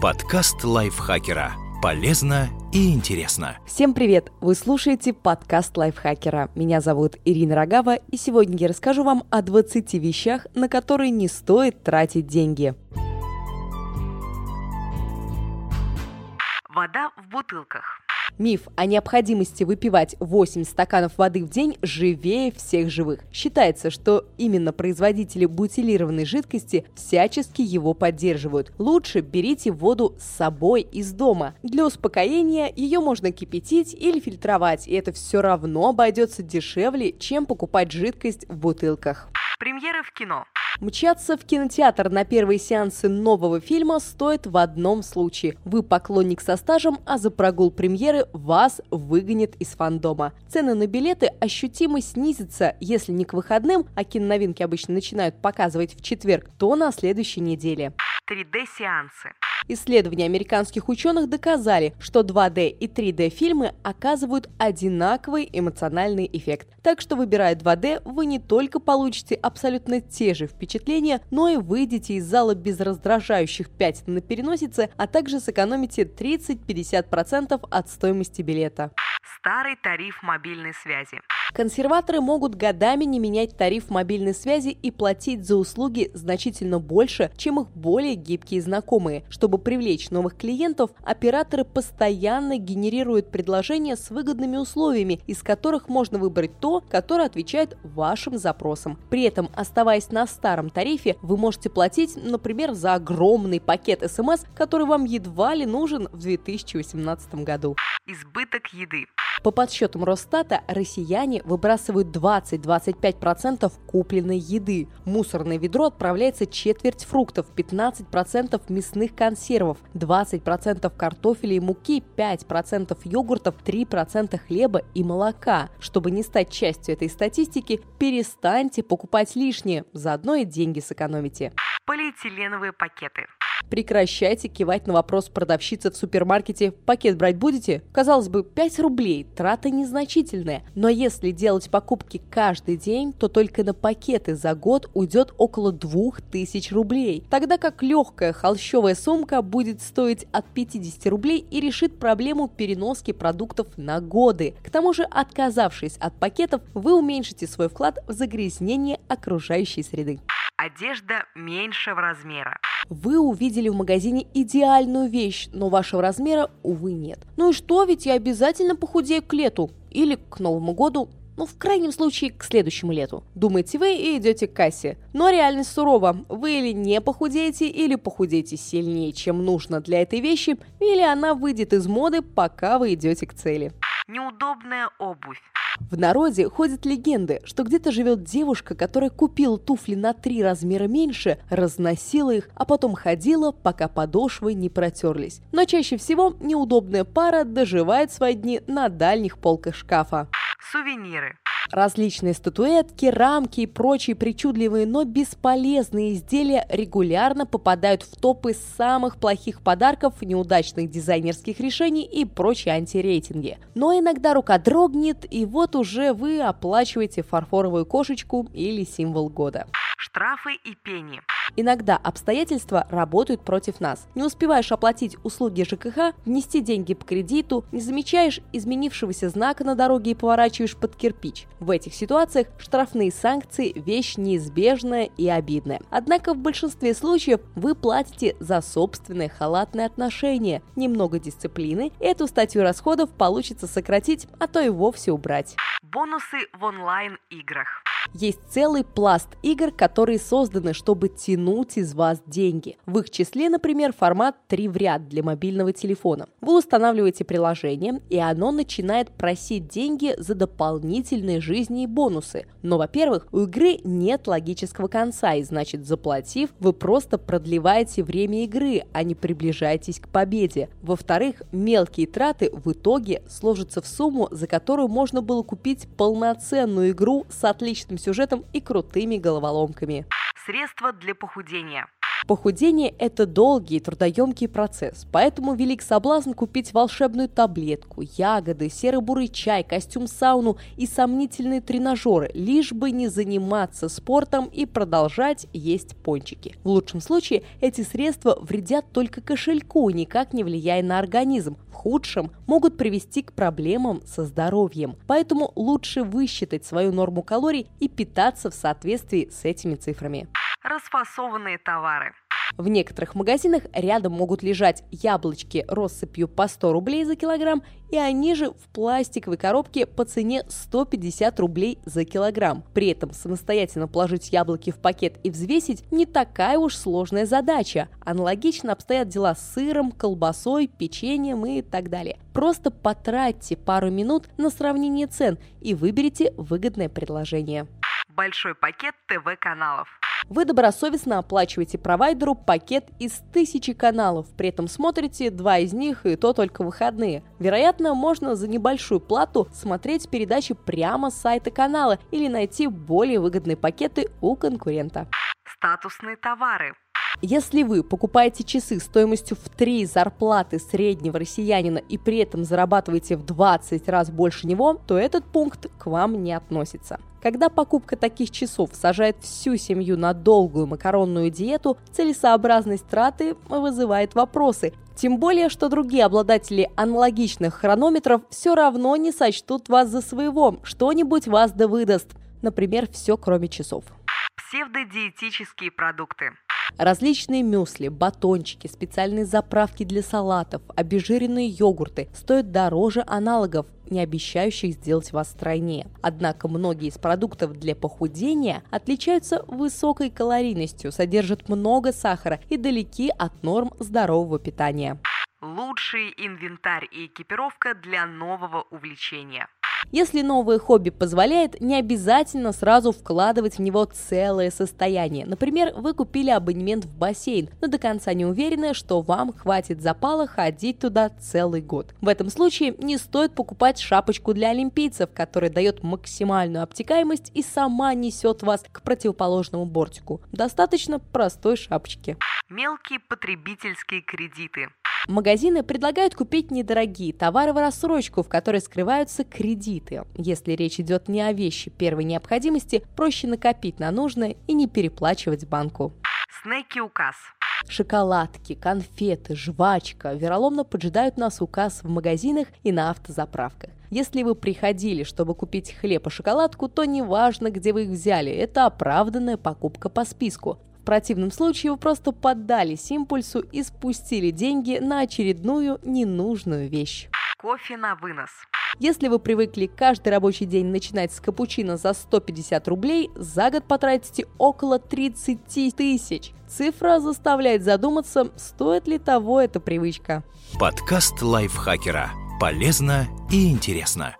Подкаст лайфхакера. Полезно и интересно. Всем привет! Вы слушаете подкаст лайфхакера. Меня зовут Ирина Рогава, и сегодня я расскажу вам о 20 вещах, на которые не стоит тратить деньги. Вода в бутылках. Миф о необходимости выпивать 8 стаканов воды в день живее всех живых. Считается, что именно производители бутилированной жидкости всячески его поддерживают. Лучше берите воду с собой из дома. Для успокоения ее можно кипятить или фильтровать, и это все равно обойдется дешевле, чем покупать жидкость в бутылках. Премьеры в кино. Мчаться в кинотеатр на первые сеансы нового фильма стоит в одном случае. Вы поклонник со стажем, а за прогул премьеры вас выгонят из фандома. Цены на билеты ощутимо снизятся, если не к выходным, а киноновинки обычно начинают показывать в четверг, то на следующей неделе. 3D-сеансы. Исследования американских ученых доказали, что 2D и 3D фильмы оказывают одинаковый эмоциональный эффект. Так что, выбирая 2D, вы не только получите абсолютно те же впечатления, но и выйдете из зала без раздражающих пятен на переносице, а также сэкономите 30-50% от стоимости билета. Старый тариф мобильной связи. Консерваторы могут годами не менять тариф мобильной связи и платить за услуги значительно больше, чем их более гибкие знакомые. Чтобы привлечь новых клиентов, операторы постоянно генерируют предложения с выгодными условиями, из которых можно выбрать то, которое отвечает вашим запросам. При этом, оставаясь на старом тарифе, вы можете платить, например, за огромный пакет смс, который вам едва ли нужен в 2018 году. Избыток еды. По подсчетам Росстата, россияне выбрасывают 20-25% купленной еды. Мусорное ведро отправляется четверть фруктов, 15% мясных консервов, 20% картофеля и муки, 5% йогуртов, 3% хлеба и молока. Чтобы не стать частью этой статистики, перестаньте покупать лишнее, заодно и деньги сэкономите. Полиэтиленовые пакеты. Прекращайте кивать на вопрос продавщицы в супермаркете «Пакет брать будете?» Казалось бы, 5 рублей, трата незначительная. Но если делать покупки каждый день, то только на пакеты за год уйдет около 2000 рублей. Тогда как легкая холщовая сумка будет стоить от 50 рублей и решит проблему переноски продуктов на годы. К тому же, отказавшись от пакетов, вы уменьшите свой вклад в загрязнение окружающей среды. Одежда меньшего размера. Вы увидели в магазине идеальную вещь, но вашего размера, увы, нет. Ну и что, ведь я обязательно похудею к лету или к Новому году. Ну, в крайнем случае, к следующему лету. Думаете вы и идете к кассе. Но реальность сурова. Вы или не похудеете, или похудеете сильнее, чем нужно для этой вещи, или она выйдет из моды, пока вы идете к цели. Неудобная обувь. В народе ходят легенды, что где-то живет девушка, которая купила туфли на три размера меньше, разносила их, а потом ходила, пока подошвы не протерлись. Но чаще всего неудобная пара доживает свои дни на дальних полках шкафа. Сувениры. Различные статуэтки, рамки и прочие причудливые, но бесполезные изделия регулярно попадают в топы самых плохих подарков, неудачных дизайнерских решений и прочие антирейтинги. Но иногда рука дрогнет, и вот уже вы оплачиваете фарфоровую кошечку или символ года. Штрафы и пени. Иногда обстоятельства работают против нас. Не успеваешь оплатить услуги ЖКХ, внести деньги по кредиту, не замечаешь изменившегося знака на дороге и поворачиваешь под кирпич. В этих ситуациях штрафные санкции – вещь неизбежная и обидная. Однако в большинстве случаев вы платите за собственное халатное отношение. Немного дисциплины, эту статью расходов получится сократить, а то и вовсе убрать. Бонусы в онлайн-играх. Есть целый пласт игр, которые созданы, чтобы тянуть из вас деньги. В их числе, например, формат 3 в ряд для мобильного телефона. Вы устанавливаете приложение, и оно начинает просить деньги за дополнительные жизни и бонусы. Но, во-первых, у игры нет логического конца, и значит, заплатив, вы просто продлеваете время игры, а не приближаетесь к победе. Во-вторых, мелкие траты в итоге сложатся в сумму, за которую можно было купить полноценную игру с отличным сюжетом и крутыми головоломками. Средства для похудения. Похудение – это долгий и трудоемкий процесс, поэтому велик соблазн купить волшебную таблетку, ягоды, серо-бурый чай, костюм-сауну и сомнительные тренажеры, лишь бы не заниматься спортом и продолжать есть пончики. В лучшем случае эти средства вредят только кошельку, никак не влияя на организм. В худшем могут привести к проблемам со здоровьем. Поэтому лучше высчитать свою норму калорий и питаться в соответствии с этими цифрами расфасованные товары. В некоторых магазинах рядом могут лежать яблочки россыпью по 100 рублей за килограмм, и они же в пластиковой коробке по цене 150 рублей за килограмм. При этом самостоятельно положить яблоки в пакет и взвесить не такая уж сложная задача. Аналогично обстоят дела с сыром, колбасой, печеньем и так далее. Просто потратьте пару минут на сравнение цен и выберите выгодное предложение. Большой пакет ТВ-каналов. Вы добросовестно оплачиваете провайдеру пакет из тысячи каналов, при этом смотрите два из них и то только выходные. Вероятно, можно за небольшую плату смотреть передачи прямо с сайта канала или найти более выгодные пакеты у конкурента. Статусные товары. Если вы покупаете часы стоимостью в 3 зарплаты среднего россиянина и при этом зарабатываете в 20 раз больше него, то этот пункт к вам не относится. Когда покупка таких часов сажает всю семью на долгую макаронную диету, целесообразность траты вызывает вопросы. Тем более, что другие обладатели аналогичных хронометров все равно не сочтут вас за своего, что-нибудь вас да выдаст. Например, все кроме часов. Псевдодиетические продукты. Различные мюсли, батончики, специальные заправки для салатов, обезжиренные йогурты стоят дороже аналогов, не обещающих сделать вас стройнее. Однако многие из продуктов для похудения отличаются высокой калорийностью, содержат много сахара и далеки от норм здорового питания. Лучший инвентарь и экипировка для нового увлечения. Если новое хобби позволяет, не обязательно сразу вкладывать в него целое состояние. Например, вы купили абонемент в бассейн, но до конца не уверены, что вам хватит запала ходить туда целый год. В этом случае не стоит покупать шапочку для олимпийцев, которая дает максимальную обтекаемость и сама несет вас к противоположному бортику. Достаточно простой шапочки. Мелкие потребительские кредиты. Магазины предлагают купить недорогие товары в рассрочку, в которой скрываются кредиты. Если речь идет не о вещи первой необходимости, проще накопить на нужное и не переплачивать банку. Снеки указ. Шоколадки, конфеты, жвачка вероломно поджидают нас указ в магазинах и на автозаправках. Если вы приходили, чтобы купить хлеб и шоколадку, то неважно, где вы их взяли, это оправданная покупка по списку противном случае вы просто поддались импульсу и спустили деньги на очередную ненужную вещь. Кофе на вынос. Если вы привыкли каждый рабочий день начинать с капучино за 150 рублей, за год потратите около 30 тысяч. Цифра заставляет задуматься, стоит ли того эта привычка. Подкаст лайфхакера. Полезно и интересно.